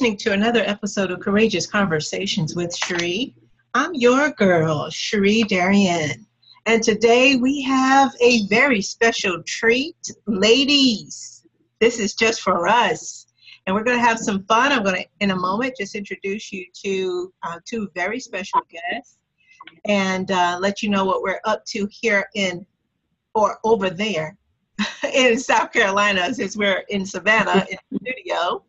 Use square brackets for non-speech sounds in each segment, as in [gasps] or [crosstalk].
listening to another episode of Courageous Conversations with Cherie. I'm your girl, Cherie Darien. And today we have a very special treat. Ladies, this is just for us. And we're going to have some fun. I'm going to, in a moment, just introduce you to uh, two very special guests and uh, let you know what we're up to here in or over there [laughs] in South Carolina since we're in Savannah in the studio.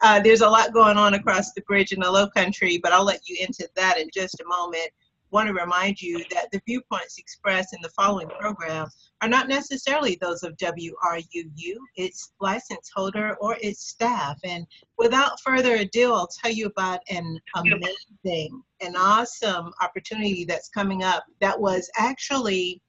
Uh, there's a lot going on across the bridge in the low country, but I'll let you into that in just a moment. Want to remind you that the viewpoints expressed in the following program are not necessarily those of WRUU, its license holder, or its staff. And without further ado, I'll tell you about an amazing and awesome opportunity that's coming up that was actually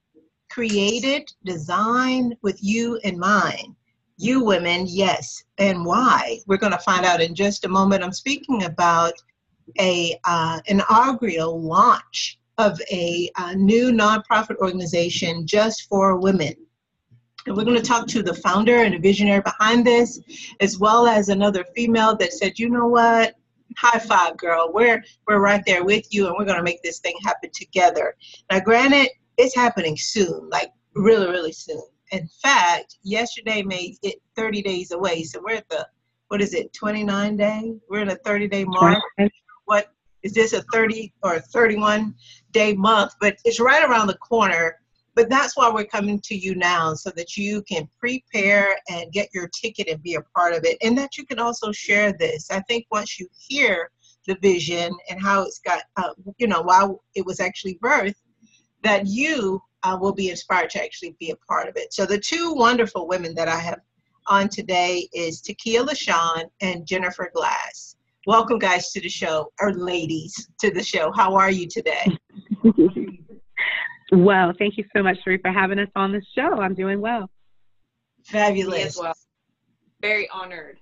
created, designed with you in mind. You women, yes. And why? We're going to find out in just a moment. I'm speaking about a uh, inaugural launch of a, a new nonprofit organization just for women. And we're going to talk to the founder and the visionary behind this, as well as another female that said, you know what? High five, girl. We're we're right there with you, and we're going to make this thing happen together. Now, granted, it's happening soon, like really, really soon. In fact, yesterday made it 30 days away. So we're at the, what is it, 29 day? We're in a 30 day mark. What is this a 30 or 31 day month? But it's right around the corner. But that's why we're coming to you now so that you can prepare and get your ticket and be a part of it. And that you can also share this. I think once you hear the vision and how it's got, uh, you know, why it was actually birthed, that you uh, will be inspired to actually be a part of it. So the two wonderful women that I have on today is Takia LaShawn and Jennifer Glass. Welcome, guys, to the show, or ladies to the show. How are you today? [laughs] well, thank you so much, Cherie, for having us on the show. I'm doing well. Fabulous. well. Very honored.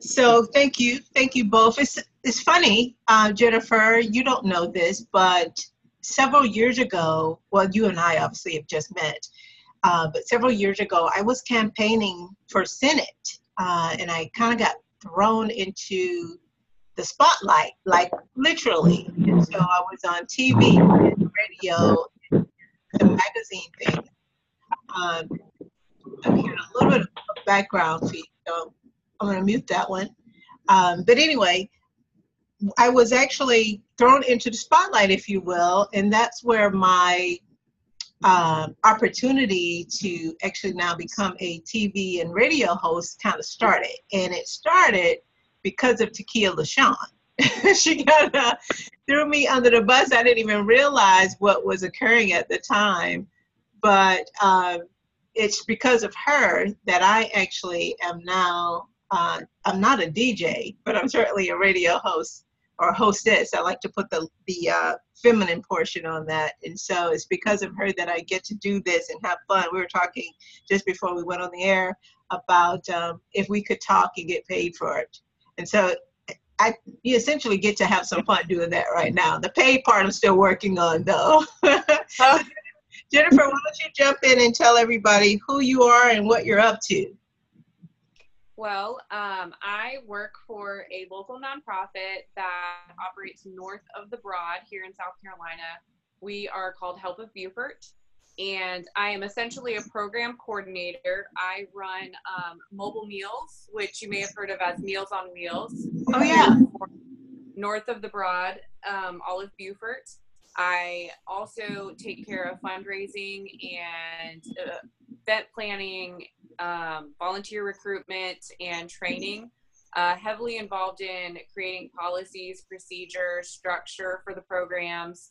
So thank you, thank you both. It's it's funny, uh, Jennifer. You don't know this, but several years ago, well, you and I obviously have just met, uh, but several years ago, I was campaigning for Senate, uh, and I kind of got thrown into the spotlight, like literally. And so I was on TV, and radio, and the magazine thing. Um, I'm hearing a little bit of background feed, so I'm going to mute that one. Um, but anyway, I was actually thrown into the spotlight, if you will, and that's where my uh, opportunity to actually now become a TV and radio host kind of started. And it started because of Takia LaShawn. [laughs] she kind of threw me under the bus. I didn't even realize what was occurring at the time. But um, it's because of her that I actually am now, uh, I'm not a DJ, but I'm certainly a radio host or hostess. I like to put the the uh, feminine portion on that, and so it's because of her that I get to do this and have fun. We were talking just before we went on the air about um, if we could talk and get paid for it, and so I you essentially get to have some fun doing that right now. The paid part I'm still working on though. [laughs] Jennifer, why don't you jump in and tell everybody who you are and what you're up to? Well, um, I work for a local nonprofit that operates north of the Broad here in South Carolina. We are called Help of Beaufort, and I am essentially a program coordinator. I run um, mobile meals, which you may have heard of as Meals on Wheels. Oh, yeah. North of the Broad, um, Help of Beaufort. I also take care of fundraising and uh, event planning um, volunteer recruitment and training. Uh, heavily involved in creating policies, procedures, structure for the programs.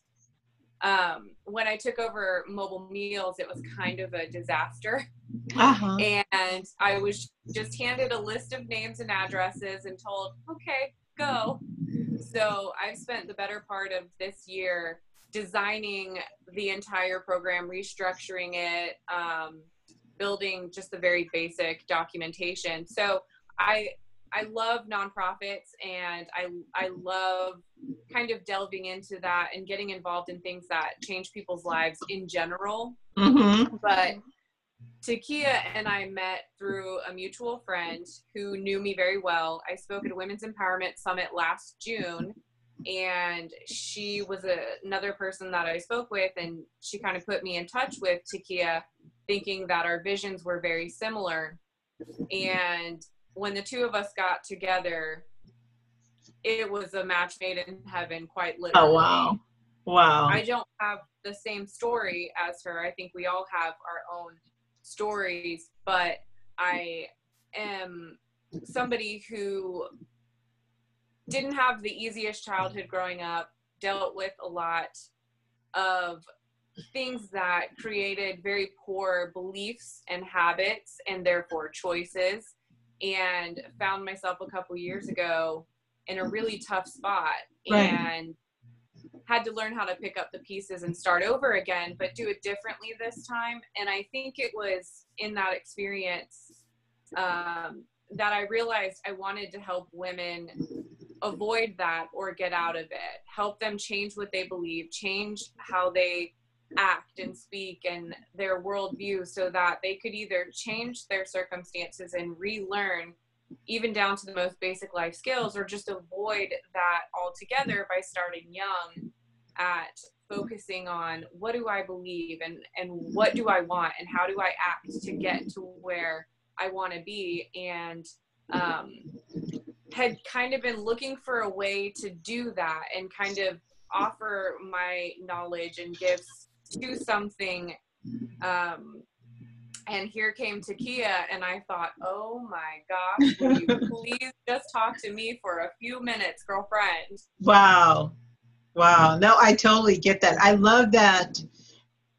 Um, when I took over mobile meals, it was kind of a disaster. Uh-huh. [laughs] And I was just handed a list of names and addresses and told, okay, go. So I've spent the better part of this year designing the entire program, restructuring it, um, building just the very basic documentation. So I I love nonprofits and I I love kind of delving into that and getting involved in things that change people's lives in general. Mm-hmm. But Takia and I met through a mutual friend who knew me very well. I spoke at a Women's Empowerment Summit last June, and she was a, another person that I spoke with, and she kind of put me in touch with Takia, thinking that our visions were very similar. And when the two of us got together, it was a match made in heaven, quite literally. Oh wow, wow! I don't have the same story as her. I think we all have our own stories, but I am somebody who didn't have the easiest childhood growing up, dealt with a lot of things that created very poor beliefs and habits and therefore choices and found myself a couple years ago in a really tough spot right. and had to learn how to pick up the pieces and start over again, but do it differently this time. And I think it was in that experience um, that I realized I wanted to help women avoid that or get out of it, help them change what they believe, change how they act and speak and their worldview so that they could either change their circumstances and relearn even down to the most basic life skills or just avoid that altogether by starting young at focusing on what do I believe and and what do I want and how do I act to get to where I want to be. And um, had kind of been looking for a way to do that and kind of offer my knowledge and gifts to something um, and here came Takia, and I thought, oh my gosh, will you [laughs] please just talk to me for a few minutes, girlfriend? Wow. Wow. No, I totally get that. I love that.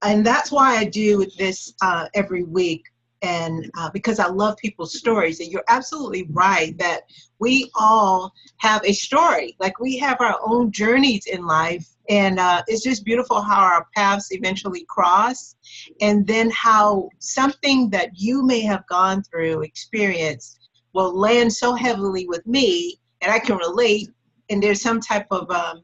And that's why I do this uh, every week. And uh, because I love people's stories. And you're absolutely right that we all have a story. Like we have our own journeys in life and uh, it's just beautiful how our paths eventually cross and then how something that you may have gone through experienced will land so heavily with me and i can relate and there's some type of um,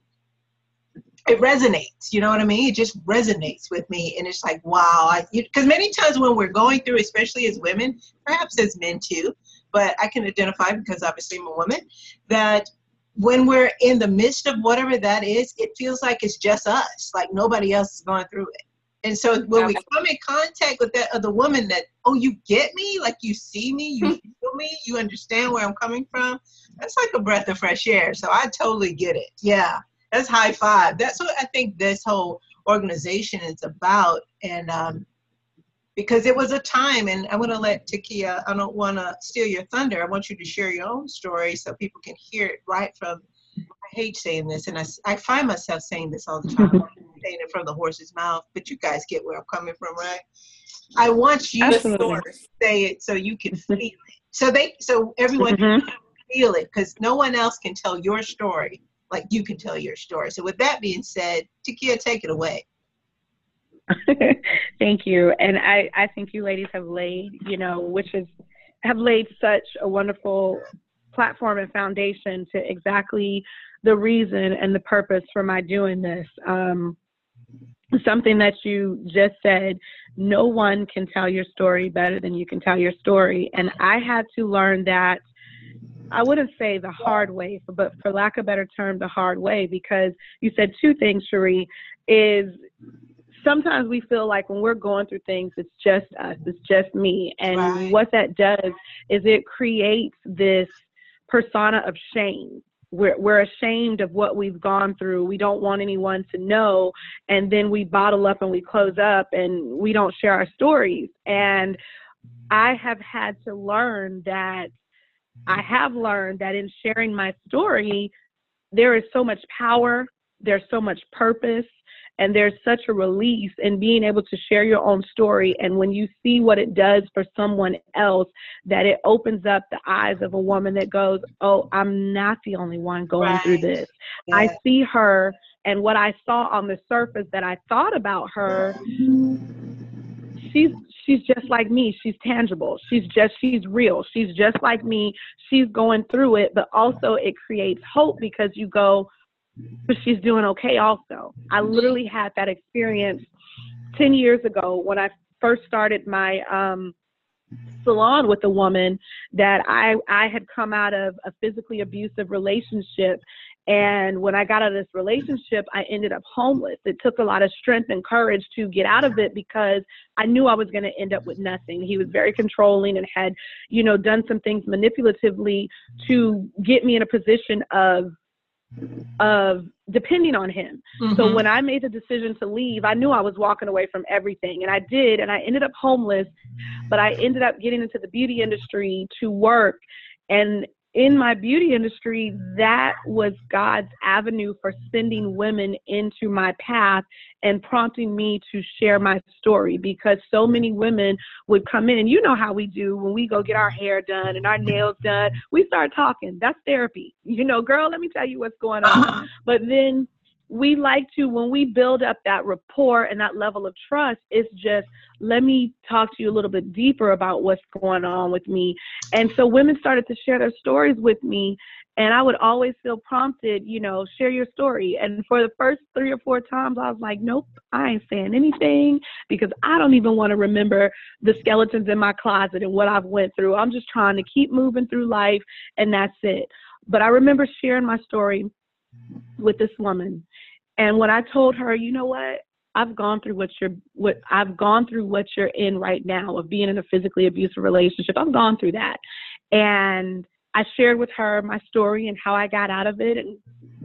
it resonates you know what i mean it just resonates with me and it's like wow because many times when we're going through especially as women perhaps as men too but i can identify because obviously i'm a woman that when we're in the midst of whatever that is, it feels like it's just us, like nobody else is going through it. And so when we come in contact with that other woman that, oh, you get me, like you see me, you hmm. feel me, you understand where I'm coming from, that's like a breath of fresh air. So I totally get it. Yeah, that's high five. That's what I think this whole organization is about. And um, because it was a time, and I want to let Takia, I don't want to steal your thunder. I want you to share your own story so people can hear it right from. I hate saying this, and I, I find myself saying this all the time, [laughs] saying it from the horse's mouth, but you guys get where I'm coming from, right? I want you Absolutely. to say it so you can feel it. So they, so everyone mm-hmm. can feel it, because no one else can tell your story like you can tell your story. So with that being said, Takia, take it away. [laughs] Thank you. And I, I think you ladies have laid, you know, which is have laid such a wonderful platform and foundation to exactly the reason and the purpose for my doing this. Um, something that you just said, no one can tell your story better than you can tell your story. And I had to learn that I wouldn't say the hard way, but for lack of a better term, the hard way, because you said two things, Cherie, is sometimes we feel like when we're going through things, it's just us, it's just me. And right. what that does is it creates this persona of shame. We're, we're ashamed of what we've gone through. We don't want anyone to know. And then we bottle up and we close up and we don't share our stories. And I have had to learn that, I have learned that in sharing my story, there is so much power, there's so much purpose, and there's such a release in being able to share your own story and when you see what it does for someone else that it opens up the eyes of a woman that goes oh i'm not the only one going right. through this yeah. i see her and what i saw on the surface that i thought about her she's she's just like me. She's tangible. She's just she's real. She's just like me. She's going through it but also it creates hope because you go but she's doing okay also. I literally had that experience 10 years ago when I first started my um, salon with a woman that I I had come out of a physically abusive relationship and when I got out of this relationship, I ended up homeless. It took a lot of strength and courage to get out of it because I knew I was going to end up with nothing. He was very controlling and had, you know, done some things manipulatively to get me in a position of of depending on him. Mm-hmm. So when I made the decision to leave, I knew I was walking away from everything and I did and I ended up homeless, but I ended up getting into the beauty industry to work and in my beauty industry, that was God's avenue for sending women into my path and prompting me to share my story because so many women would come in, and you know how we do when we go get our hair done and our nails done. We start talking. That's therapy. You know, girl, let me tell you what's going on. Uh-huh. But then we like to when we build up that rapport and that level of trust it's just let me talk to you a little bit deeper about what's going on with me. And so women started to share their stories with me and i would always feel prompted you know share your story. And for the first three or four times i was like nope i ain't saying anything because i don't even want to remember the skeletons in my closet and what i've went through. I'm just trying to keep moving through life and that's it. But i remember sharing my story with this woman. And when I told her, you know what, I've gone through what you're what I've gone through what you're in right now of being in a physically abusive relationship. I've gone through that. And I shared with her my story and how I got out of it and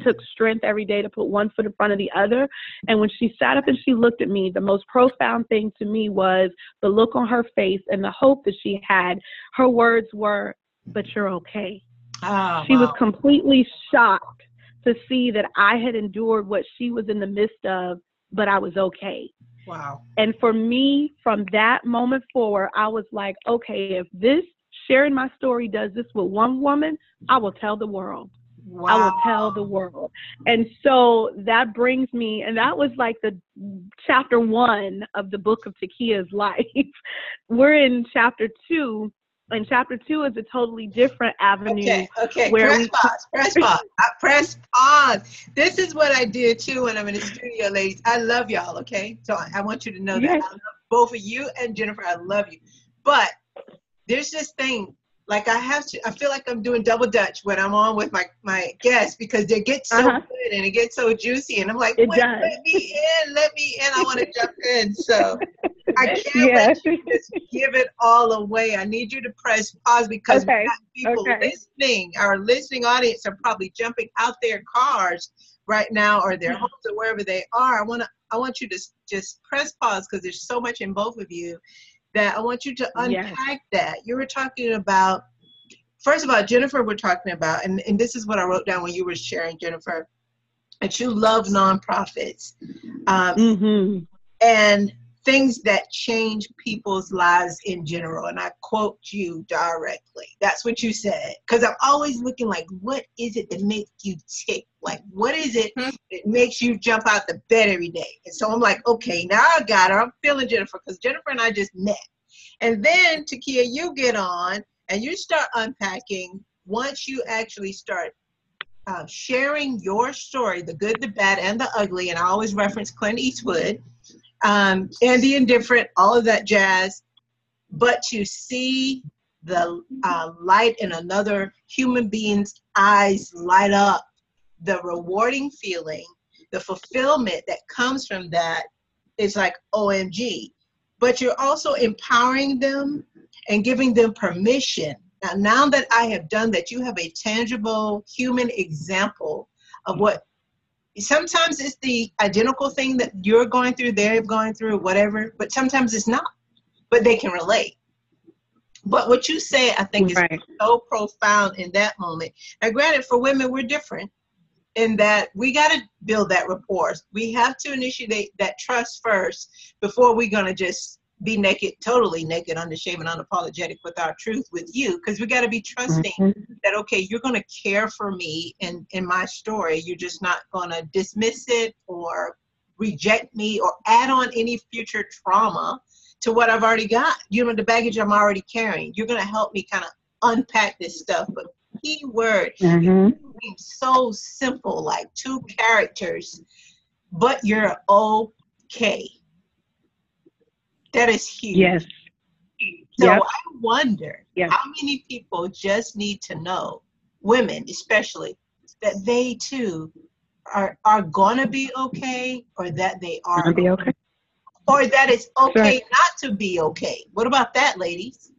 took strength every day to put one foot in front of the other. And when she sat up and she looked at me, the most profound thing to me was the look on her face and the hope that she had. Her words were, But you're okay. Oh, she wow. was completely shocked to see that I had endured what she was in the midst of, but I was okay. Wow. And for me, from that moment forward, I was like, okay, if this sharing my story does this with one woman, I will tell the world. Wow. I will tell the world. And so that brings me, and that was like the chapter one of the book of Takia's [laughs] life. We're in chapter two, and chapter two is a totally different avenue. Okay, okay. Where press we, pause. Press [laughs] pause. I press pause. This is what I did too when I'm in the studio, ladies. I love y'all. Okay, so I want you to know yes. that I love both of you and Jennifer. I love you, but there's this thing like I have to. I feel like I'm doing double dutch when I'm on with my my guests because they get so uh-huh. good and it gets so juicy, and I'm like, Wait, let me in, let me in. I want to jump in. So I [laughs] can't yes. let you just give it all away. I need you to press pause because okay. people okay. listening, our listening audience are probably jumping out their cars right now or their mm-hmm. homes or wherever they are. I want to. I want you to just press pause because there's so much in both of you that I want you to unpack yes. that. You were talking about, first of all, Jennifer, we're talking about, and, and this is what I wrote down when you were sharing, Jennifer, that you love nonprofits. Um, mm-hmm. And things that change people's lives in general. And I quote you directly. That's what you said. Because I'm always looking like, what is it that makes you tick? Like, what is it mm-hmm. that makes you jump out the bed every day? And so I'm like, okay, now I got her. I'm feeling Jennifer because Jennifer and I just met. And then, Takia, you get on and you start unpacking once you actually start uh, sharing your story, the good, the bad, and the ugly. And I always reference Clint Eastwood um, and the indifferent, all of that jazz. But to see the uh, light in another human being's eyes light up, the rewarding feeling, the fulfillment that comes from that is like OMG. But you're also empowering them and giving them permission. Now, now that I have done that, you have a tangible human example of what sometimes it's the identical thing that you're going through, they're going through, whatever, but sometimes it's not. But they can relate. But what you say, I think, is right. so profound in that moment. Now, granted, for women, we're different in that we got to build that rapport. We have to initiate that trust first before we're going to just be naked, totally naked, unashamed, and unapologetic with our truth with you, because we got to be trusting mm-hmm. that okay, you're going to care for me in in my story. You're just not going to dismiss it or reject me or add on any future trauma to what I've already got. You know, the baggage I'm already carrying. You're going to help me kind of unpack this stuff. But key word mm-hmm. so simple, like two characters, but you're okay That is huge. Yes. So Yep. I wonder Yes. how many people just need to know, women especially, that they too are are gonna be okay, or that they are, Gonna be okay. or that it's okay not to be okay. What about that, ladies?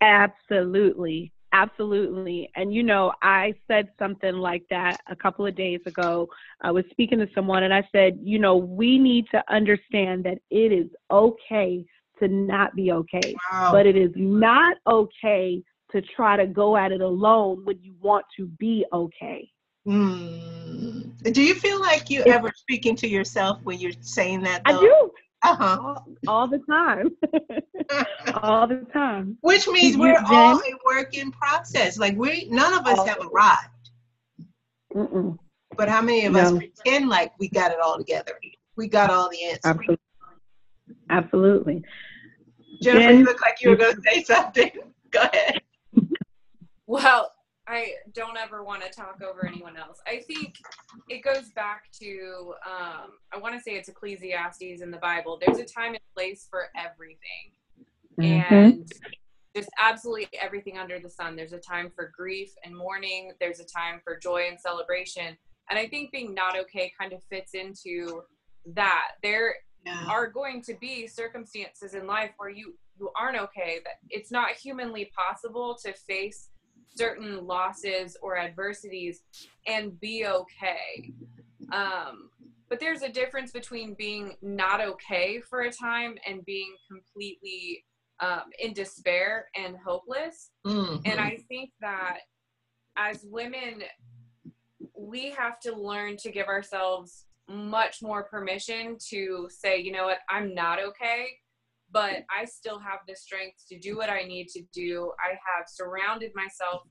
Absolutely. Absolutely. And you know, I said something like that a couple of days ago. I was speaking to someone and I said, you know, we need to understand that it is okay to not be okay, Wow. but it is not okay to try to go at it alone when you want to be okay. Hmm. Do you feel like you It's- ever speaking to yourself when you're saying that? I do Uh-huh. all, all the time. [laughs] all the time. Which means we're all Jen? a work in process. Like we, none of us All- have arrived. Mm-mm. But how many of us No. pretend like we got it all together? We got all the answers. Absolutely. Absolutely. Jennifer, Jen, you look like you were going [laughs] to say something. [laughs] Go ahead. Well, I don't ever want to talk over anyone else. I think it goes back to um, I want to say it's Ecclesiastes in the Bible. There's a time and place for everything, Mhm. and just absolutely everything under the sun. There's a time for grief and mourning. There's a time for joy and celebration. And I think being not okay kind of fits into that. There Yeah. are going to be circumstances in life where you you aren't okay that it's not humanly possible to face certain losses or adversities and be okay. Um, but there's a difference between being not okay for a time and being completely um, in despair and hopeless. Mhm. and I think that as women, we have to learn to give ourselves much more permission to say, you know what, I'm not okay, but I still have the strength to do what I need to do. I have surrounded myself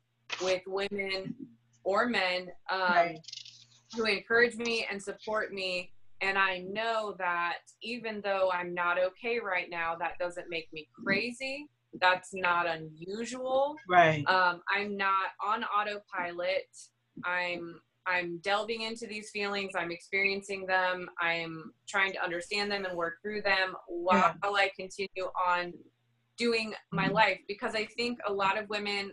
with women or men um, Right. who encourage me and support me. And I know that even though I'm not okay right now, that doesn't make me crazy. That's not unusual Right. um, i'm not on autopilot i'm i'm delving into these feelings i'm experiencing them i'm trying to understand them and work through them while i continue on doing my life because i think a lot of women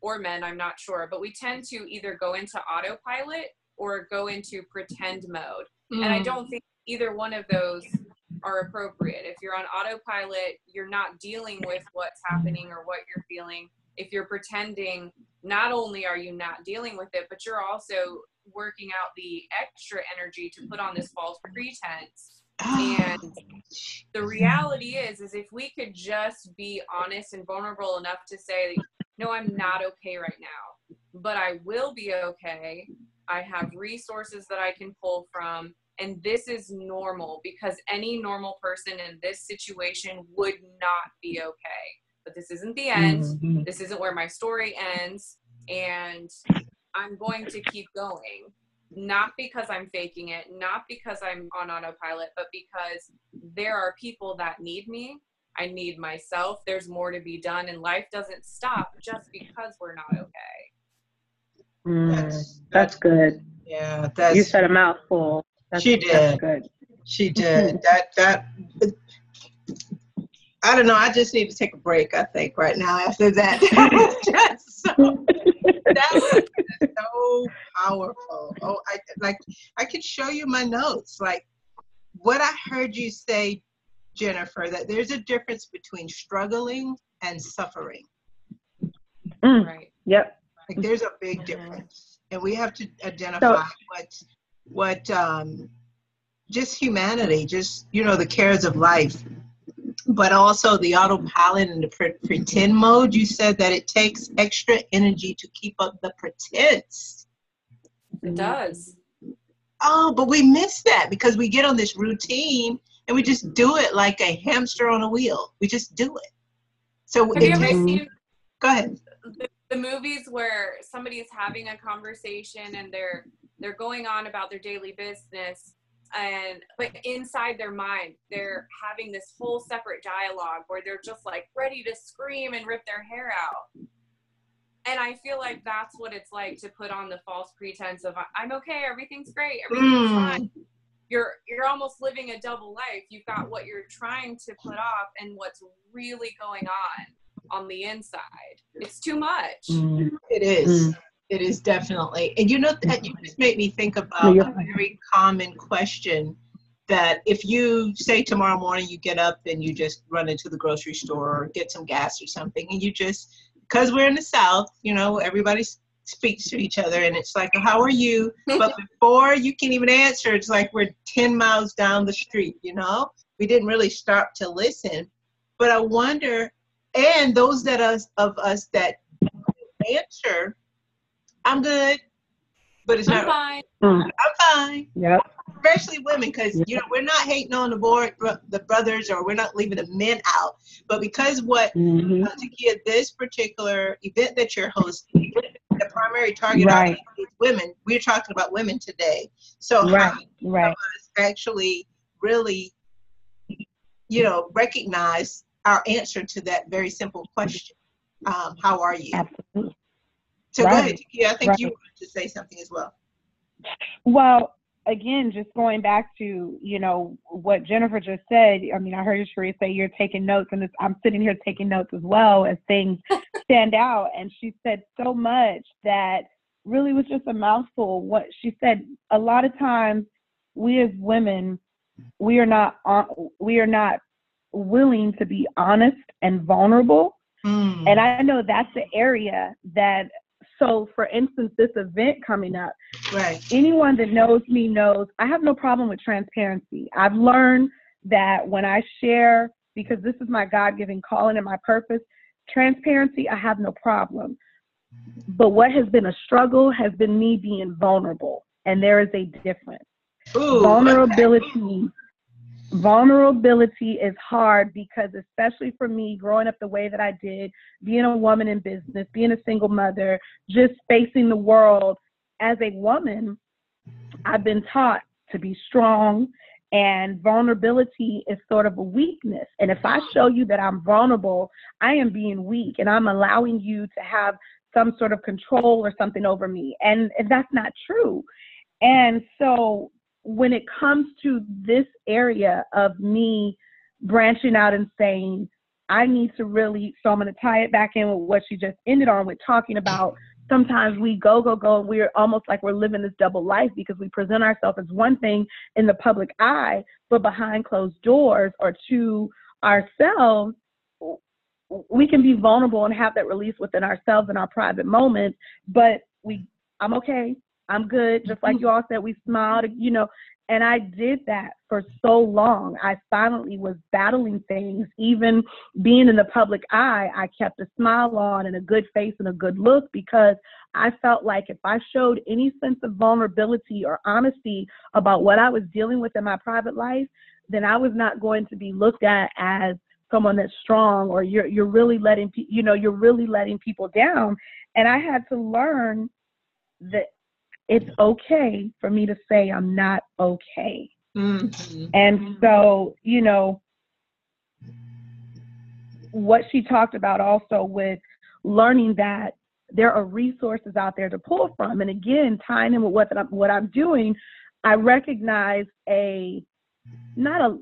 or men i'm not sure but we tend to either go into autopilot or go into pretend mode and I Mm. don't think either one of those are appropriate. If you're on autopilot, you're not dealing with what's happening or what you're feeling. If you're pretending, not only are you not dealing with it, but you're also working out the extra energy to put on this false pretense. Ah. And the reality is, is if we could just be honest and vulnerable enough to say, no, I'm not okay right now, but I will be okay. I have resources that I can pull from and this is normal because any normal person in this situation would not be okay but this isn't the end Mhm. this isn't where my story ends and i'm going to keep going not because i'm faking it not because i'm on autopilot but because there are people that need me i need myself there's more to be done and life doesn't stop just because we're not okay Mm, That's, that's good. yeah. That's You said a mouthful. That's, She That's did. good. She did. that that I don't know. I just need to take a break, I think, right now after that. [laughs] That was just so that was just so powerful. Oh, I like I could show you my notes. Like what I heard you say, Jennifer, that there's a difference between struggling and suffering. Mm, right Yep. Like there's a big Mhm. difference, and we have to identify So- what what um, just humanity, just you know the cares of life, but also the autopilot and the pre- pretend mode. You said that it takes extra energy to keep up the pretense. it does Oh, but we miss that because we get on this routine and we just do it like a hamster on a wheel. We just do it. So have you ever seen go ahead. the, the movies where somebody is having a conversation and they're they're going on about their daily business and but inside their mind they're having this whole separate dialogue where they're just like ready to scream and rip their hair out and i feel like that's what it's like to put on the false pretense of i'm okay everything's great everything's fine Mm, you're you're almost living a double life. You've got what you're trying to put off and what's really going on on the inside. It's too much. Mm. It is. Mm. It is definitely. And you know that mm-hmm. you just made me think about um, a very common question that if you say tomorrow morning you get up and you just run into the grocery store or get some gas or something and you just because we're in the south you know everybody speaks to each other and it's like how are you? [laughs] But before you can even answer it's like we're 10 miles down the street you know? We didn't really stop to listen. But i wonder and those that us of us that answer i'm good but it's I'm not fine. i'm fine yep especially women, because you know we're not hating on the board, the brothers, or we're not leaving the men out. But because what mm-hmm. Takia, this particular event that you're hosting, the primary target right. audience is women. We're talking about women today. So right, right. actually really, you know, recognize our answer to that very simple question. Um, how are you? Absolutely. So right. go ahead, Takia. I think right. you wanted to say something as well. Well, again, just going back to you know what Jennifer just said. I mean, I heard Cherie say you're taking notes, and I'm sitting here taking notes as well as things [laughs] stand out. And she said so much that really was just a mouthful. What she said, a lot of times we as women, we are not we are not willing to be honest and vulnerable. Mm. And I know that's the area that so, for instance, this event coming up, right? Anyone that knows me knows I have no problem with transparency. I've learned that when I share, because this is my God-given calling and my purpose, transparency, I have no problem. But what has been a struggle has been me being vulnerable, and there is a difference. Ooh, Vulnerability. Vulnerability is hard because especially for me growing up the way that I did, being a woman in business, being a single mother, just facing the world as a woman, I've been taught to be strong and vulnerability is sort of a weakness. And if I show you that I'm vulnerable, I am being weak and I'm allowing you to have some sort of control or something over me. And that's not true. And so when it comes to this area of me branching out and saying, I need to really, so I'm going to tie it back in with what she just ended on with talking about sometimes we go, go, go, and we're almost like we're living this double life because we present ourselves as one thing in the public eye, but behind closed doors or to ourselves, we can be vulnerable and have that release within ourselves in our private moments, but we, I'm okay. I'm good. Just like you mm-hmm. all said, we smiled, you know, and I did that for so long. I silently was battling things. Even being in the public eye, I kept a smile on and a good face and a good look because I felt like if I showed any sense of vulnerability or honesty about what I was dealing with in my private life, then I was not going to be looked at as someone that's strong or you're you're really letting you know you're really letting people down and I had to learn that it's okay for me to say I'm not okay. Mm-hmm. And so, you know, what she talked about also with learning that there are resources out there to pull from. And again, tying in with what I'm, what I'm doing, I recognize a not a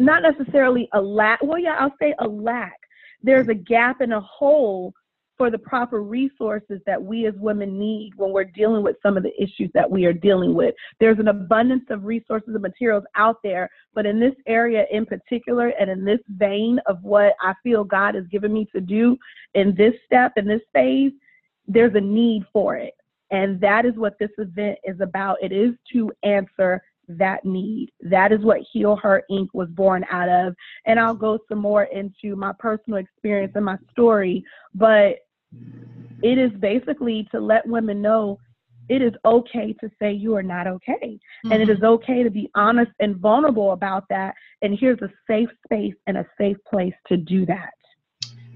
not necessarily a lack. Well, yeah, I'll say a lack. There's a gap and a hole for the proper resources that we as women need when we're dealing with some of the issues that we are dealing with. There's an abundance of resources and materials out there, but in this area in particular and in this vein of what I feel God has given me to do in this step, in this phase, there's a need for it. And that is what this event is about. It is to answer that need. That is what Heal Her Inc. was born out of. And I'll go some more into my personal experience and my story. But it is basically to let women know it is okay to say you are not okay. Mm-hmm. And it is mm-hmm. okay to be honest and vulnerable about that. And here's a safe space and a safe place to do that.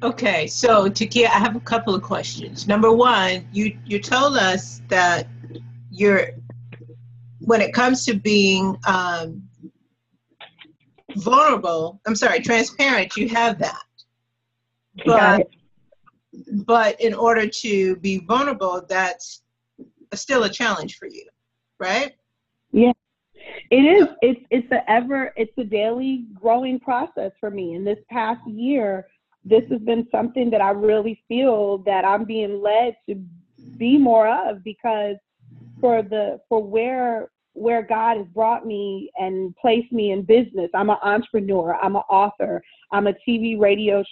Okay, so Takia, I have a couple of questions. Number one, you you told us that you're when it comes to being um, vulnerable, I'm sorry, transparent, you have that. But but in order to be vulnerable, that's still a challenge for you, right? Yeah. It is. It's it's a ever. It's a daily growing process for me. And this past year, this has been something that I really feel that I'm being led to be more of because for the for where where God has brought me and placed me in business. I'm an entrepreneur. I'm an author. I'm a TV radio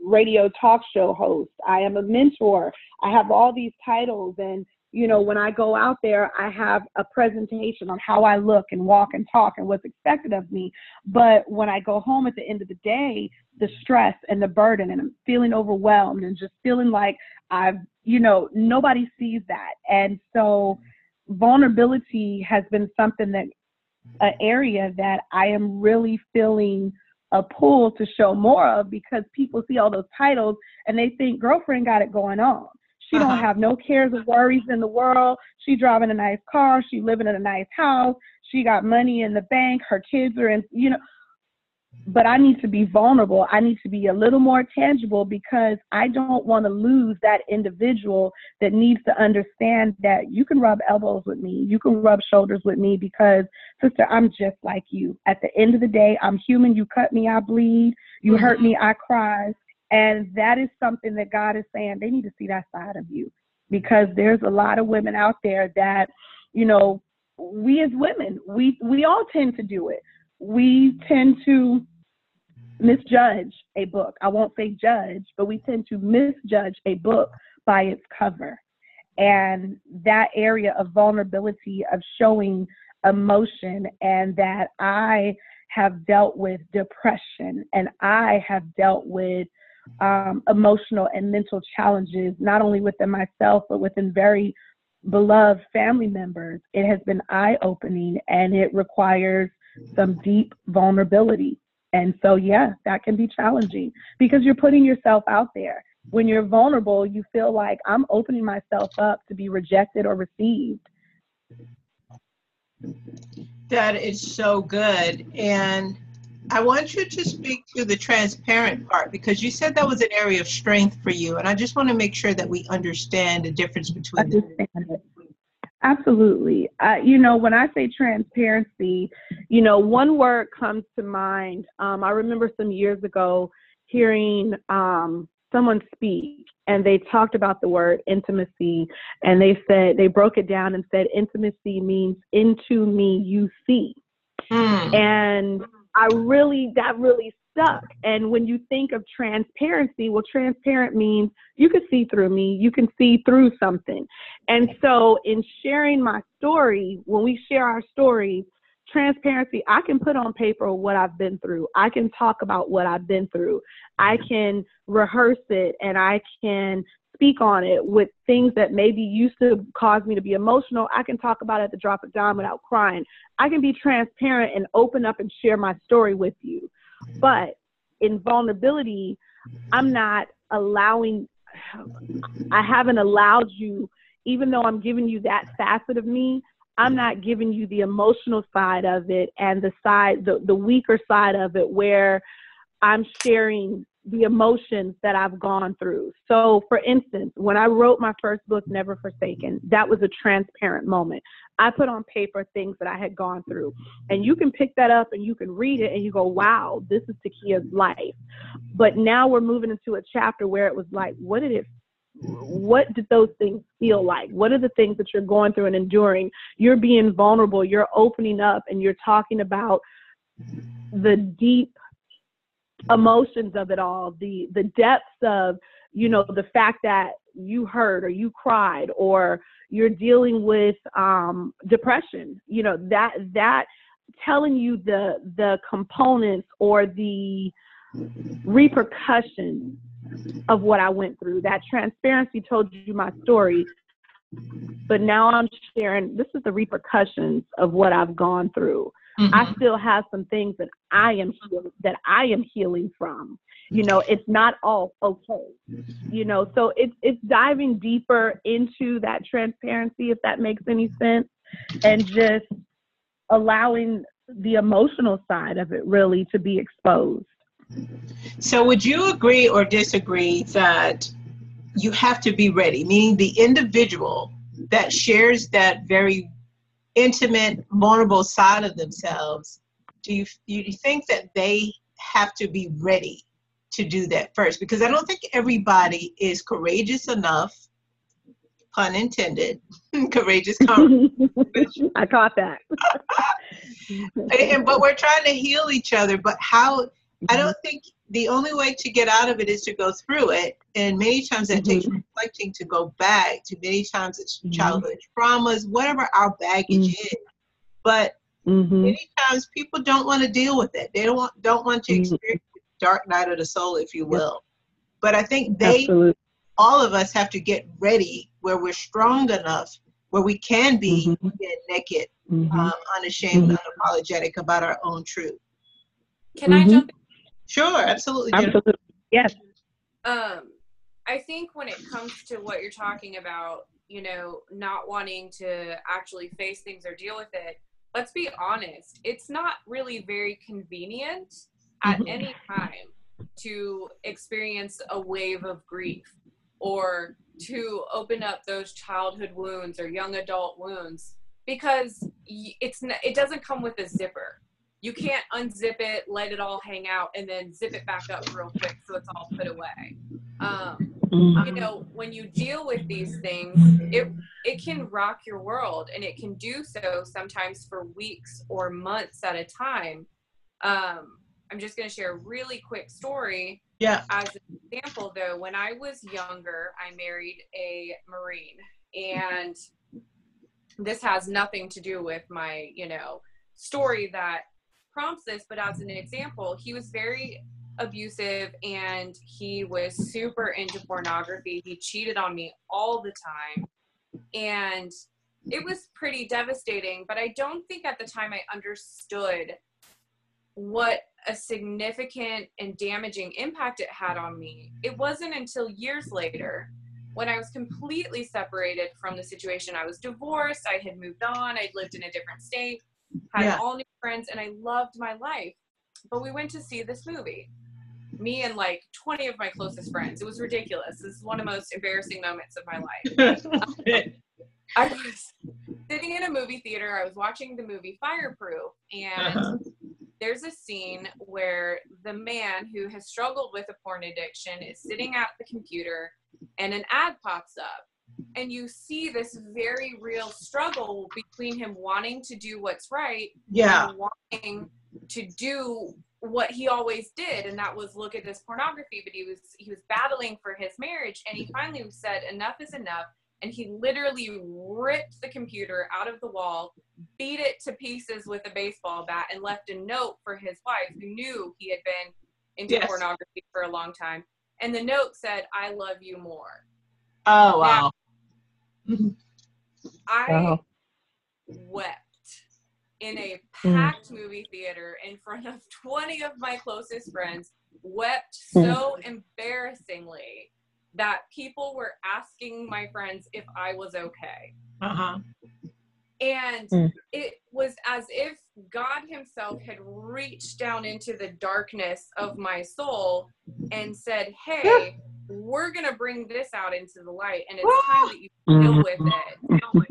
radio talk show host. I am a mentor. I have all these titles and you know, when I go out there, I have a presentation on how I look and walk and talk and what's expected of me. But when I go home at the end of the day, the stress and the burden and I'm feeling overwhelmed and just feeling like I've, you know, nobody sees that. And so vulnerability has been something that an area that I am really feeling a pull to show more of because people see all those titles and they think girlfriend got it going on. She uh-huh. don't have no cares or worries in the world. She driving a nice car. She living in a nice house. She got money in the bank. Her kids are in, you know. But I need to be vulnerable. I need to be a little more tangible because I don't want to lose that individual that needs to understand that you can rub elbows with me. You can rub shoulders with me because, sister, I'm just like you. At the end of the day, I'm human. You cut me, I bleed. You mm-hmm. hurt me, I cry. And that is something that God is saying they need to see that side of you because there's a lot of women out there that, you know, we as women, we we all tend to do it. We tend to misjudge a book. I won't say judge, but we tend to misjudge a book by its cover. And that area of vulnerability of showing emotion and that I have dealt with depression and I have dealt with um, emotional and mental challenges, not only within myself, but within very beloved family members, it has been eye opening and it requires some deep vulnerability. And so, yeah, that can be challenging because you're putting yourself out there. When you're vulnerable, you feel like I'm opening myself up to be rejected or received. That is so good. And I want you to speak to the transparent part because you said that was an area of strength for you. And I just want to make sure that we understand the difference between understand. Absolutely. Uh, you know, when I say transparency, you know, one word comes to mind. Um, I remember some years ago hearing um, someone speak and they talked about the word intimacy and they said, they broke it down and said, intimacy means into me you see. Mm. And I really, that really stuck. And when you think of transparency, well, transparent means you can see through me, you can see through something. And so, in sharing my story, when we share our stories, transparency, I can put on paper what I've been through. I can talk about what I've been through. I can rehearse it and I can speak on it with things that maybe used to cause me to be emotional, I can talk about it at the drop of dime without crying. I can be transparent and open up and share my story with you. But in vulnerability, I'm not allowing, I haven't allowed you, even though I'm giving you that facet of me, I'm not giving you the emotional side of it and the side, the, the weaker side of it where I'm sharing the emotions that I've gone through. So, for instance, when I wrote my first book, Never Forsaken, that was a transparent moment. I put on paper things that I had gone through. And you can pick that up and you can read it and you go, wow, this is Takia's life. But now we're moving into a chapter where it was like, what did it what did those things feel like? What are the things that you're going through and enduring? You're being vulnerable, you're opening up, and you're talking about the deep emotions of it all, the the depths of you know the fact that you hurt or you cried or you're dealing with um, depression. You know that that telling you the the components or the repercussions of what I went through. That transparency told you my story, but now I'm sharing this is the repercussions of what I've gone through. Mm-hmm. I still have some things that I am healing, that I am healing from. You know, it's not all okay. You know, so it's it's diving deeper into that transparency, if that makes any sense, and just allowing the emotional side of it really to be exposed. So, would you agree or disagree that you have to be ready, meaning the individual that shares that very intimate, vulnerable side of themselves, do you do you think that they have to be ready to do that first? Because I don't think everybody is courageous enough, pun intended, [laughs] courageous. [laughs] I caught that. [laughs] and, but we're trying to heal each other. But how? I don't think the only way to get out of it is to go through it. And many times that mm-hmm. takes reflecting to go back to many times it's mm-hmm. childhood traumas, whatever our baggage mm-hmm. is. But mm-hmm. many times people don't want to deal with it. They don't want don't want to mm-hmm. experience the dark night of the soul, if you will. But I think they Absolutely. all of us have to get ready where we're strong enough where we can be mm-hmm. naked, um, unashamed, unapologetic about our own truth. Can I jump Sure, absolutely. Absolutely. Yes. Um, I think when it comes to what you're talking about, you know, not wanting to actually face things or deal with it, let's be honest, it's not really very convenient at mm-hmm. any time to experience a wave of grief or to open up those childhood wounds or young adult wounds because it's it doesn't come with a zipper you can't unzip it, let it all hang out, and then zip it back up real quick so it's all put away. Um, you know, when you deal with these things, it it can rock your world, and it can do so sometimes for weeks or months at a time. Um, I'm just going to share a really quick story. Yeah. As an example, though, when I was younger, I married a Marine, and this has nothing to do with my, you know, story that prompts this, but as an example, he was very abusive and he was super into pornography. He cheated on me all the time. And it was pretty devastating, but I don't think at the time I understood what a significant and damaging impact it had on me. It wasn't until years later when I was completely separated from the situation. I was divorced, I had moved on, I'd lived in a different state, had yeah. all new friends, and I loved my life. But we went to see this movie. Me and like 20 of my closest friends. It was ridiculous. This is one of the most embarrassing moments of my life. [laughs] I was sitting in a movie theater. I was watching the movie Fireproof, and uh-huh. there's a scene where the man who has struggled with a porn addiction is sitting at the computer, and an ad pops up and you see this very real struggle between him wanting to do what's right yeah. wanting to do what he always did and that was look at this pornography but he was he was battling for his marriage and he finally said enough is enough and he literally ripped the computer out of the wall beat it to pieces with a baseball bat and left a note for his wife who knew he had been into yes. pornography for a long time and the note said i love you more. Oh wow. now, I wow. wept in a hmm. packed mm. movie theater in front of [laughs] 20 of my closest friends, wept hmm. so mm. embarrassingly that people were asking my friends if I was okay. Uh-huh. And mm. it was as if God Himself had reached down into the darkness of my soul and said, Hey, we're gonna bring this out into the light and it's [gasps] time that you deal with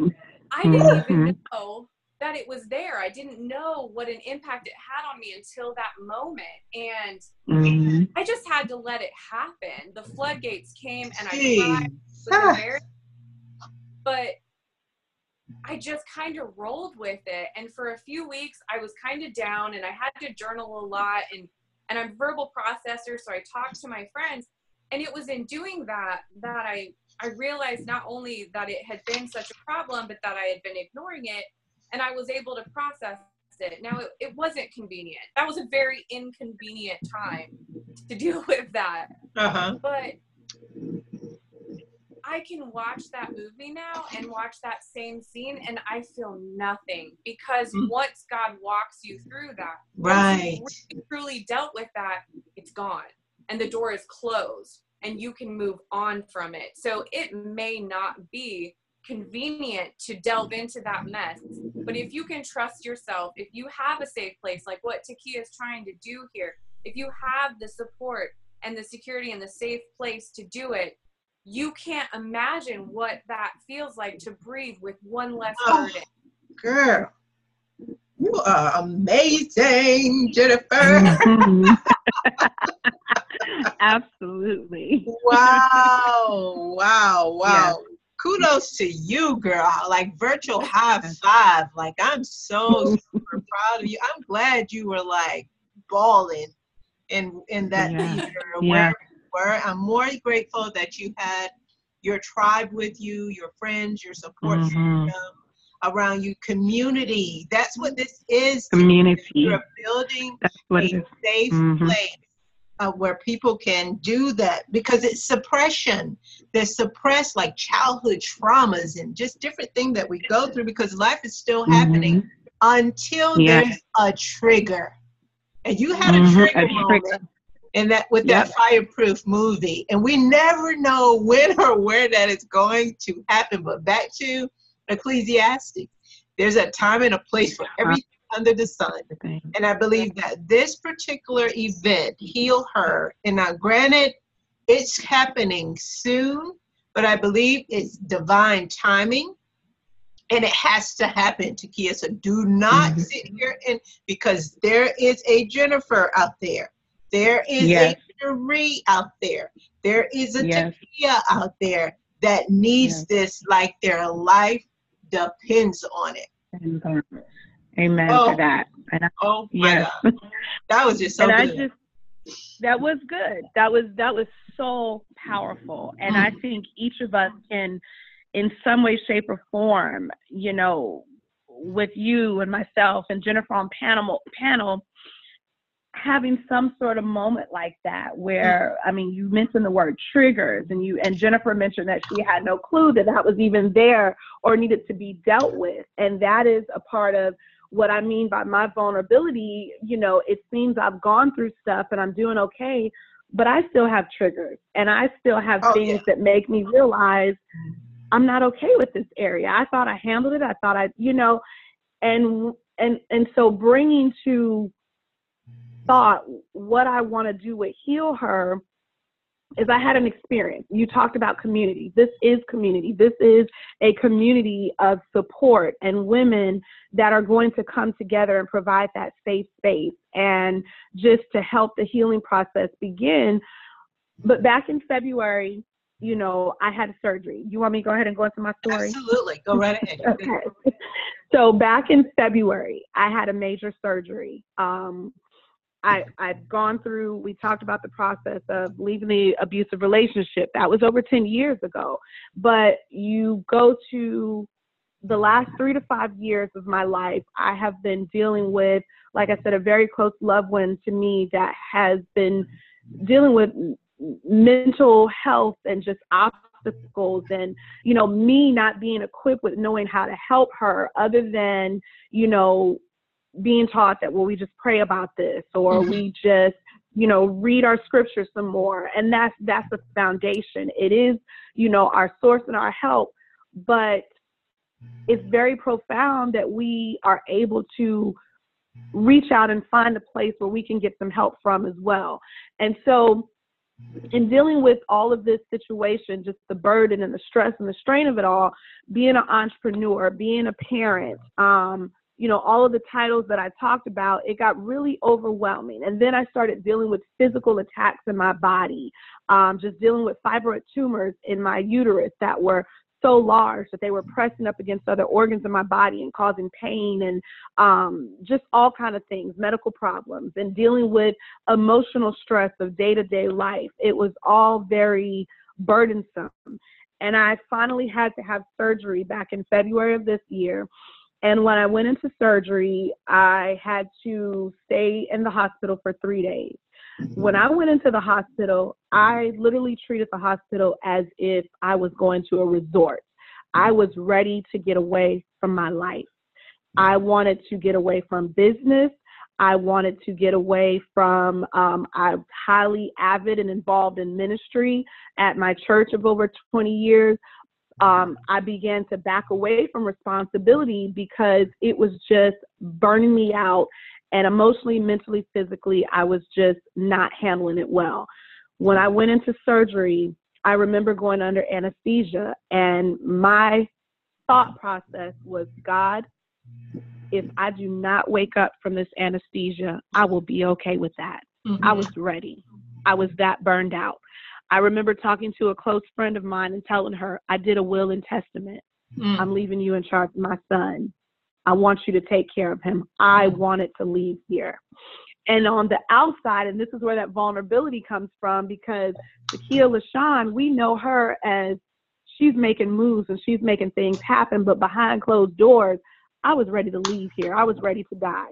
it. I didn't even mm-hmm. know that it was there. I didn't know what an impact it had on me until that moment. And mm-hmm. I just had to let it happen. The floodgates came and I cried. But I just kind of rolled with it. And for a few weeks I was kind of down and I had to journal a lot and and I'm verbal processor, so I talked to my friends and it was in doing that that I I realized not only that it had been such a problem, but that I had been ignoring it, and I was able to process it. Now it, it wasn't convenient. That was a very inconvenient time to [laughs] deal with that. Uh-huh. But I can watch that movie now and watch that same scene and I feel nothing because mm. once God walks you through that, right, really truly dealt with that, it's gone and the door is closed and you can move on from it. So it may not be convenient to delve into that mess. But if you can trust yourself, if you have a safe place, like what Takia is trying to do here, if you have the support and the security and the safe place to do it, you can't imagine what that feels like to breathe with one less oh, burden. girl, you are amazing, Jennifer. [laughs] [laughs] Mm-hmm. [laughs] Absolutely. Wow, wow, wow. Kudos to you, girl. Like virtual high five. Like I'm so [laughs] super proud of you. I'm glad you were like bawling in in that Yeah. theater Yeah. where you were. I'm more grateful that you had your tribe with you, your friends, your support Mhm. system around you, community. That's what this is. Community. You're building That's what a safe Mhm. place uh, where people can do that because it's suppression. They're suppressed like childhood traumas and just different things that we go through because life is still happening Mhm. until Yes. there's a trigger. And you had Mhm, a a trigger moment trigger. in that with that fireproof movie. And we never know [laughs] when or where that is going to happen. But back to Ecclesiastes. There's a time and a place for everything under the sun. And I believe that this particular event, Heal Her, and now granted, it's happening soon, but I believe it's divine timing. And it has to happen, Takia. So do not Mhm. sit here and because there is a Jennifer out there. There is Yes. a Cherie out there. There is a Yes. Takia out there that needs Yes. this like their life depends on it. Amen Oh. to that. And I, Oh my yes. God. That was just [laughs] so and I just that was good. That was that was so powerful. And I think each of us can in some way, shape, or form, you know, with you and myself and Jennifer on panel panel having some sort of moment like that where i mean you mentioned the word triggers and you and jennifer mentioned that she had no clue that that was even there or needed to be dealt with and that is a part of what i mean by my vulnerability you know it seems i've gone through stuff and i'm doing okay but i still have triggers and i still have Oh, things yeah. that make me realize i'm not okay with this area i thought i handled it i thought i you know and and and so bringing to thought what I want to do with Heal Her is I had an experience. You talked about community. This is community. This is a community of support and women that are going to come together and provide that safe space and just to help the healing process begin. But back in February, you know, I had a surgery. You want me to go ahead and go into my story? Absolutely. Go right ahead. [laughs] Okay. So back in February, I had a major surgery. Um, I, I've gone through, we talked about the process of leaving the abusive relationship. That was over 10 years ago. But you go to the last three to five years of my life, I have been dealing with, like I said, a very close loved one to me that has been dealing with mental health and just obstacles and you know me not being equipped with knowing how to help her other than you know being taught that well we just pray about this or Mhm. we just you know read our scriptures some more. And that's that's the foundation. It is you know our source and our help. But it's very profound that we are able to reach out and find a place where we can get some help from as well. And so in dealing with all of this situation, just the burden and the stress and the strain of it all, being an entrepreneur, being a parent, um, you know, all of the titles that I talked about, it got really overwhelming. And then I started dealing with physical attacks in my body, um, just dealing with fibroid tumors in my uterus that were so large that they were pressing up against other organs in my body and causing pain and um, just all kind of things, medical problems, and dealing with emotional stress of day-to-day life. It was all very burdensome. And I finally had to have surgery back in February of this year. And when I went into surgery, I had to stay in the hospital for three days. When I went into the hospital, I literally treated the hospital as if I was going to a resort. I was ready to get away from my life. I wanted to get away from business. I wanted to get away from, um, I'm highly avid and involved in ministry at my church of over 20 years. Um, I began to back away from responsibility because it was just burning me out. And emotionally, mentally, physically, I was just not handling it well. When I went into surgery, I remember going under anesthesia, and my thought process was God, if I do not wake up from this anesthesia, I will be okay with that. Mm-hmm. I was ready. I was that burned out. I remember talking to a close friend of mine and telling her, I did a will and testament. Mm. I'm leaving you in charge of my son. I want you to take care of him. I mm. wanted to leave here. And on the outside, and this is where that vulnerability comes from because Takia LaShawn, we know her as she's making moves and she's making things happen, but behind closed doors, I was ready to leave here. I was ready to die.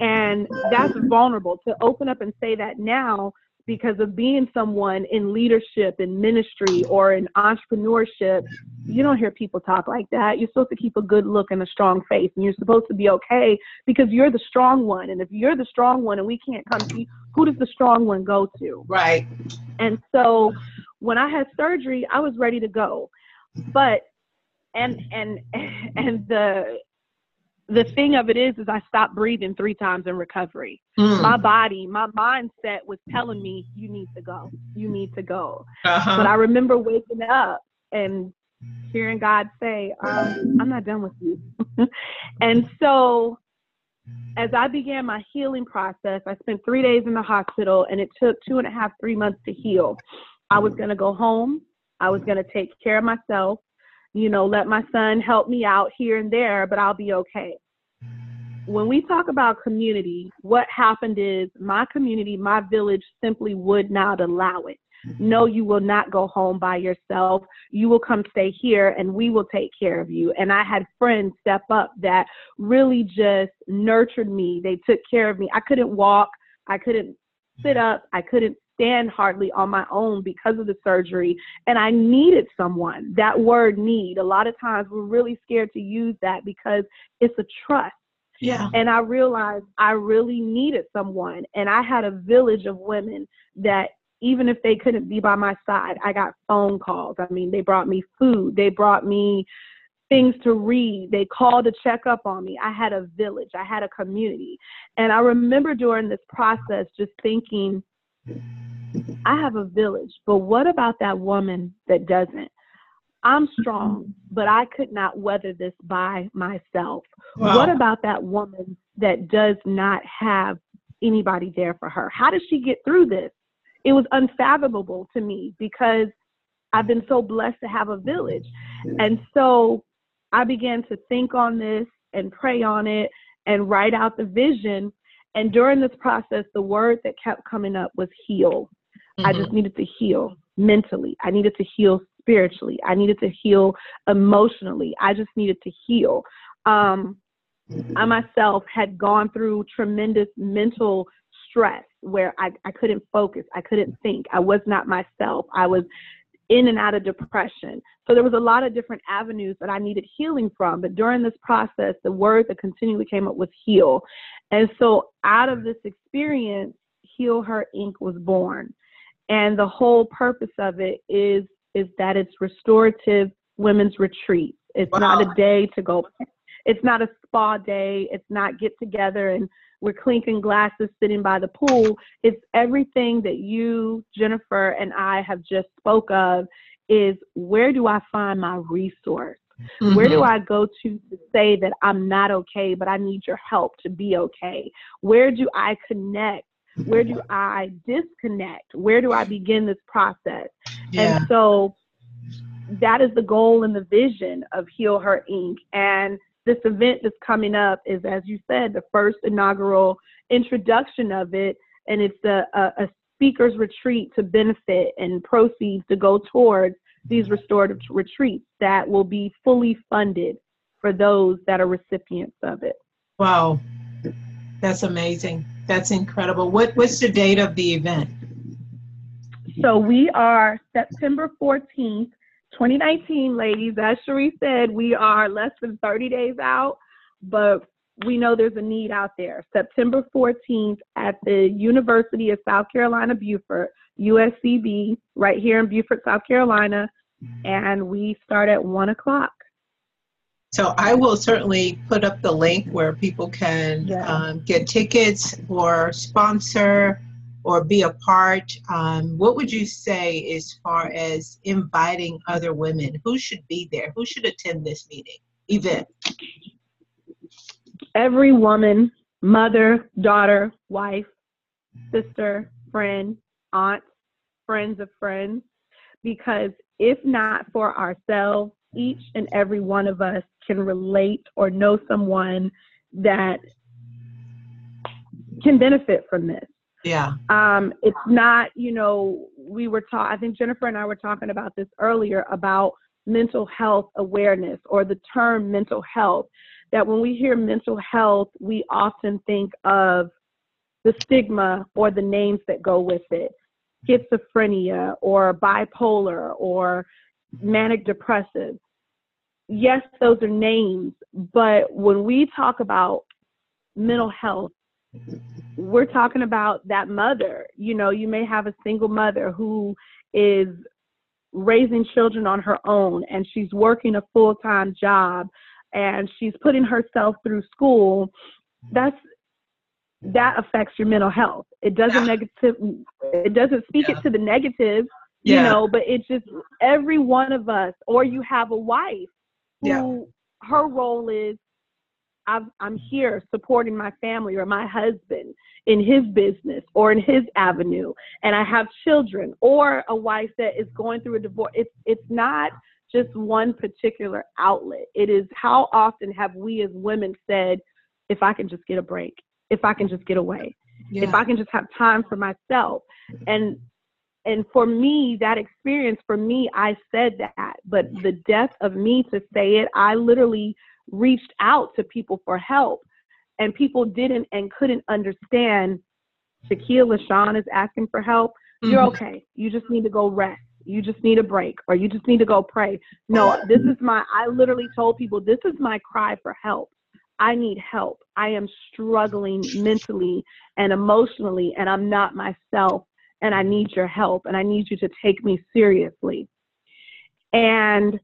And that's vulnerable to open up and say that now because of being someone in leadership in ministry or in entrepreneurship you don't hear people talk like that. You're supposed to keep a good look and a strong face and you're supposed to be okay because you're the strong one. And if you're the strong one and we can't come to you who does the strong one go to? Right. And so when i had surgery i was ready to go. But and and [laughs] and the the thing of it is is i stopped breathing three times in recovery. Mm. my body my mindset was telling me you need to go. You need to go. Uh-huh. but i remember waking up and hearing god say um, i'm not done with you. [laughs] And so as i began my healing process i spent three days in the hospital and it took two and a half three months to heal. I was going to go home. I was going to take care of myself you know, let my son help me out here and there, but I'll be okay. When we talk about community, what happened is my community, my village simply would not allow it. No, you will not go home by yourself. You will come stay here and we will take care of you. And I had friends step up that really just nurtured me. They took care of me. I couldn't walk. I couldn't sit up. I couldn't stand hardly on my own because of the surgery. And I needed someone. That word need, a lot of times we're really scared to use that because it's a trust. Yeah. And I realized I really needed someone. And I had a village of women that even if they couldn't be by my side, I got phone calls. I mean, they brought me food, they brought me things to read. They called to check up on me. I had a village, I had a community. And I remember during this process just thinking, I have a village, but what about that woman that doesn't? I'm strong, but I could not weather this by myself. Wow. What about that woman that does not have anybody there for her? How does she get through this? It was unfathomable to me because I've been so blessed to have a village. And so I began to think on this and pray on it and write out the vision. And during this process, the word that kept coming up was heal. Mm-hmm. I just mm-hmm. needed to heal mentally. I needed to heal spiritually. I needed to heal emotionally. I just needed to heal. Um, I myself had gone through tremendous mental stress where I, I couldn't focus. I couldn't think. I was not myself. I was in and out of depression. So there was a lot of different avenues that I needed healing from. But during this process, the word that continually came up was heal. And so out of this experience, Heal Her Inc. was born. And the whole purpose of it is is that it's restorative women's retreat. It's wow. not a day to go. It's not a spa day. It's not get together and we're clinking glasses sitting by the pool. It's everything that you, Jennifer, and I have just spoke of is where do I find my resource? Mm-hmm. Where do mm-hmm. I go to to say that I'm not okay, but I need your help to be okay? Where do I connect where do I disconnect? Where do I begin this process? Yeah. And so that is the goal and the vision of Heal Her Inc. And this event that's coming up is, as you said, the first inaugural introduction of it. And it's a, a, a speaker's retreat to benefit and proceeds to go towards these mm-hmm. restorative retreats that will be fully funded for those that are recipients of it. Wow. That's amazing. That's incredible. What what's the date of the event? So we are September 14th, 2019, ladies. As Cherie said, we are less than 30 days out, but we know there's a need out there. September 14th at the University of South Carolina, Beaufort, USCB, right here in Beaufort, South Carolina, and we start at one o'clock. So I will certainly put up the link where people can yeah. um, get tickets or sponsor or be a part. Um, what would you say as far as inviting other women? Who should be there? Who should attend this meeting event? every woman, mother, daughter, wife, sister, friend, aunt, friends of friends, because if not for ourselves, each and every one of us can relate or know someone that can benefit from this. Yeah. Um, it's not, you know, we were taught, I think Jennifer and I were talking about this earlier about mental health awareness or the term mental health. That when we hear mental health, we often think of the stigma or the names that go with it schizophrenia or bipolar or manic depressive. Yes, those are names, but when we talk about mental health, we're talking about that mother. You know, you may have a single mother who is raising children on her own and she's working a full time job and she's putting herself through school. That's that affects your mental health. It doesn't yeah. negative it doesn't speak yeah. it to the negative, you yeah. know, but it's just every one of us or you have a wife who her role is i am here supporting my family or my husband in his business or in his avenue, and I have children, or a wife that is going through a divorce. It's it's not just one particular outlet. It is how often have we as women said, if I can just get a break, if I can just get away, yeah. if I can just have time for myself. And and for me, that experience for me, I said that, but the death of me to say it, I literally reached out to people for help and people didn't and couldn't understand Takia LaShawn is asking for help. Mm-hmm. You're okay. You just need to go rest. You just need a break or you just need to go pray. No, this is my, I literally told people, this is my cry for help. I need help. I am struggling mentally and emotionally, and I'm not myself, and I need your help, and I need you to take me seriously. And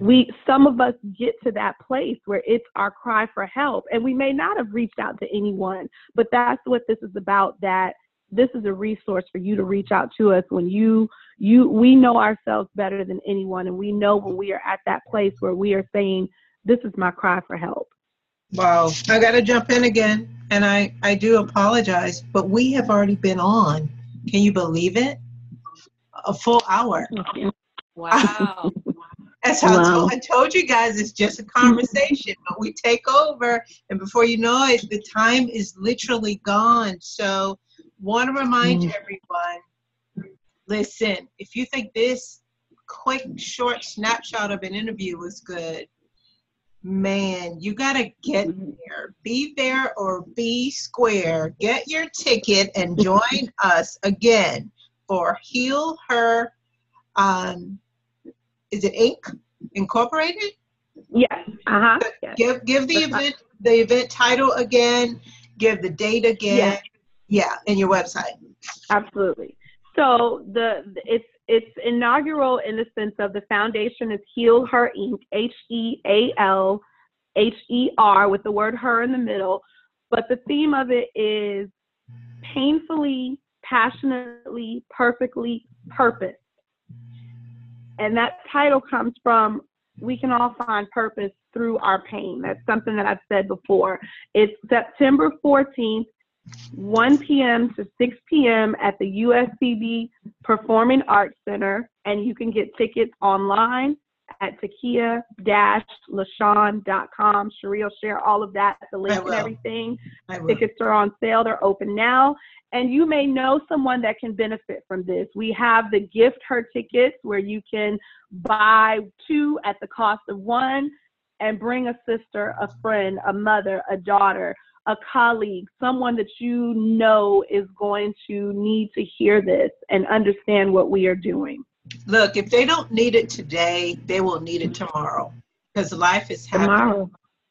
we some of us get to that place where it's our cry for help and we may not have reached out to anyone but that's what this is about that this is a resource for you to reach out to us when you you we know ourselves better than anyone and we know when we are at that place where we are saying this is my cry for help. Wow. I got to jump in again and i i do apologize but we have already been on. Can you believe it? A full hour. [laughs] Wow That's how wow. I, told, I told you guys it's just a conversation, but we take over, and before you know it, the time is literally gone. So, want to remind mm. everyone listen, if you think this quick, short snapshot of an interview was good, man, you got to get there. Be there or be square. Get your ticket and join [laughs] us again for Heal Her. Um, is it Inc. Incorporated? Yes. Uh huh. Yes. Give give the event the event title again. Give the date again. Yes. Yeah, and your website. Absolutely. So the it's it's inaugural in the sense of the foundation is Heal Her Inc. H E A L H E R with the word her in the middle. But the theme of it is painfully, passionately, perfectly purpose. And that title comes from we can all find purpose through our pain. That's something that I've said before. It's September 14th, 1 p.m. to 6 p.m. at the USCB Performing Arts Center, and you can get tickets online at takia-lashawn.com. Cherie will share all of that, the link and everything. Tickets are on sale. They're open now and you may know someone that can benefit from this. We have the gift her tickets where you can buy two at the cost of one and bring a sister, a friend, a mother, a daughter, a colleague, someone that you know is going to need to hear this and understand what we are doing. Look, if they don't need it today, they will need it tomorrow because life is happening tomorrow.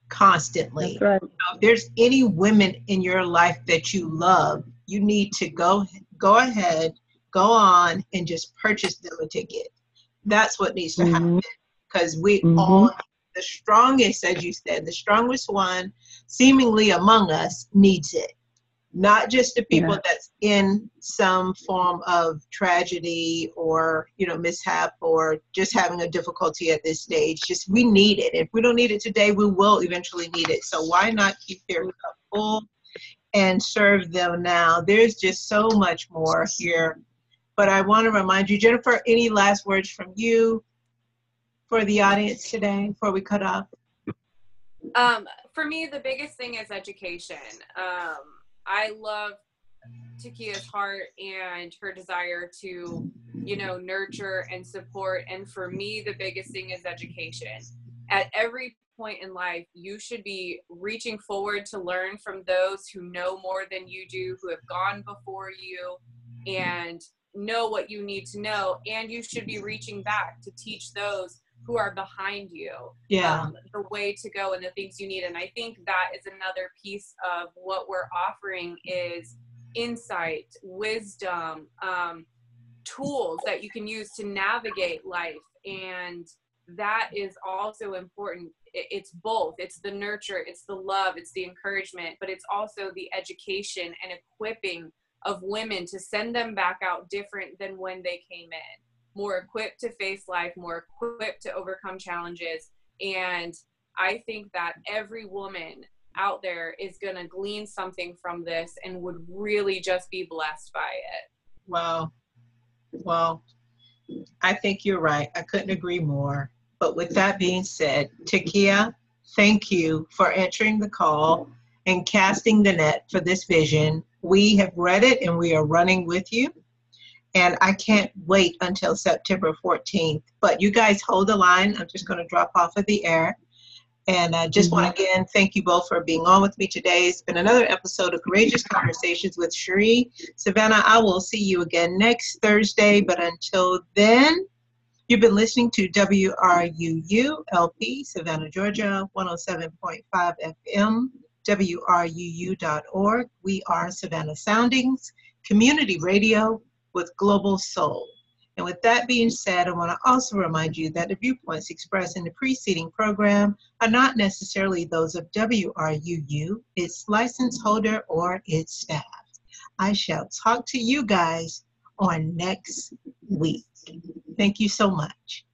constantly. Right. if there's any women in your life that you love, you need to go go ahead, go on, and just purchase them a ticket. That's what needs to mm-hmm. happen because we mm-hmm. all the strongest, as you said, the strongest one, seemingly among us, needs it. Not just the people yeah. that's in some form of tragedy or you know mishap or just having a difficulty at this stage. Just we need it. If we don't need it today we will eventually need it. So why not keep their cup full and serve them now? There's just so much more here. But i want to remind you jennifer any last words from you for the audience today before we cut off? Um, for me the biggest thing is education. Um, I love Takia's heart and her desire to, you know, nurture and support. And for me, the biggest thing is education. At every point in life, you should be reaching forward to learn from those who know more than you do, who have gone before you, and know what you need to know. And you should be reaching back to teach those who are behind you yeah. um, the way to go and the things you need. And i think that is another piece of what we're offering is insight wisdom um, tools that you can use to navigate life. And that is also important. It's both. It's the nurture it's the love it's the encouragement but it's also the education and equipping of women to send them back out different than when they came in more equipped to face life, more equipped to overcome challenges. And I think that every woman out there is going to glean something from this and would really just be blessed by it. Well, Well, I think you're right. I couldn't agree more. But with that being said, Takia, thank you for answering the call and casting the net for this vision. We have read it and we are running with you and I can't wait until September 14th. But you guys hold the line. I'm just going to drop off of the air. And I just mm-hmm. want to again thank you both for being on with me today. It's been another episode of Courageous Conversations with Cherie. Savannah, I will see you again next Thursday. But until then, you've been listening to WRUU LP, Savannah, Georgia, 107.5 FM, WRUU.org. We are Savannah Soundings, community radio with Global Soul. And with that being said, I want to also remind you that the viewpoints expressed in the preceding program are not necessarily those of WRUU, its license holder, or its staff. I shall talk to you guys on next week. Thank you so much.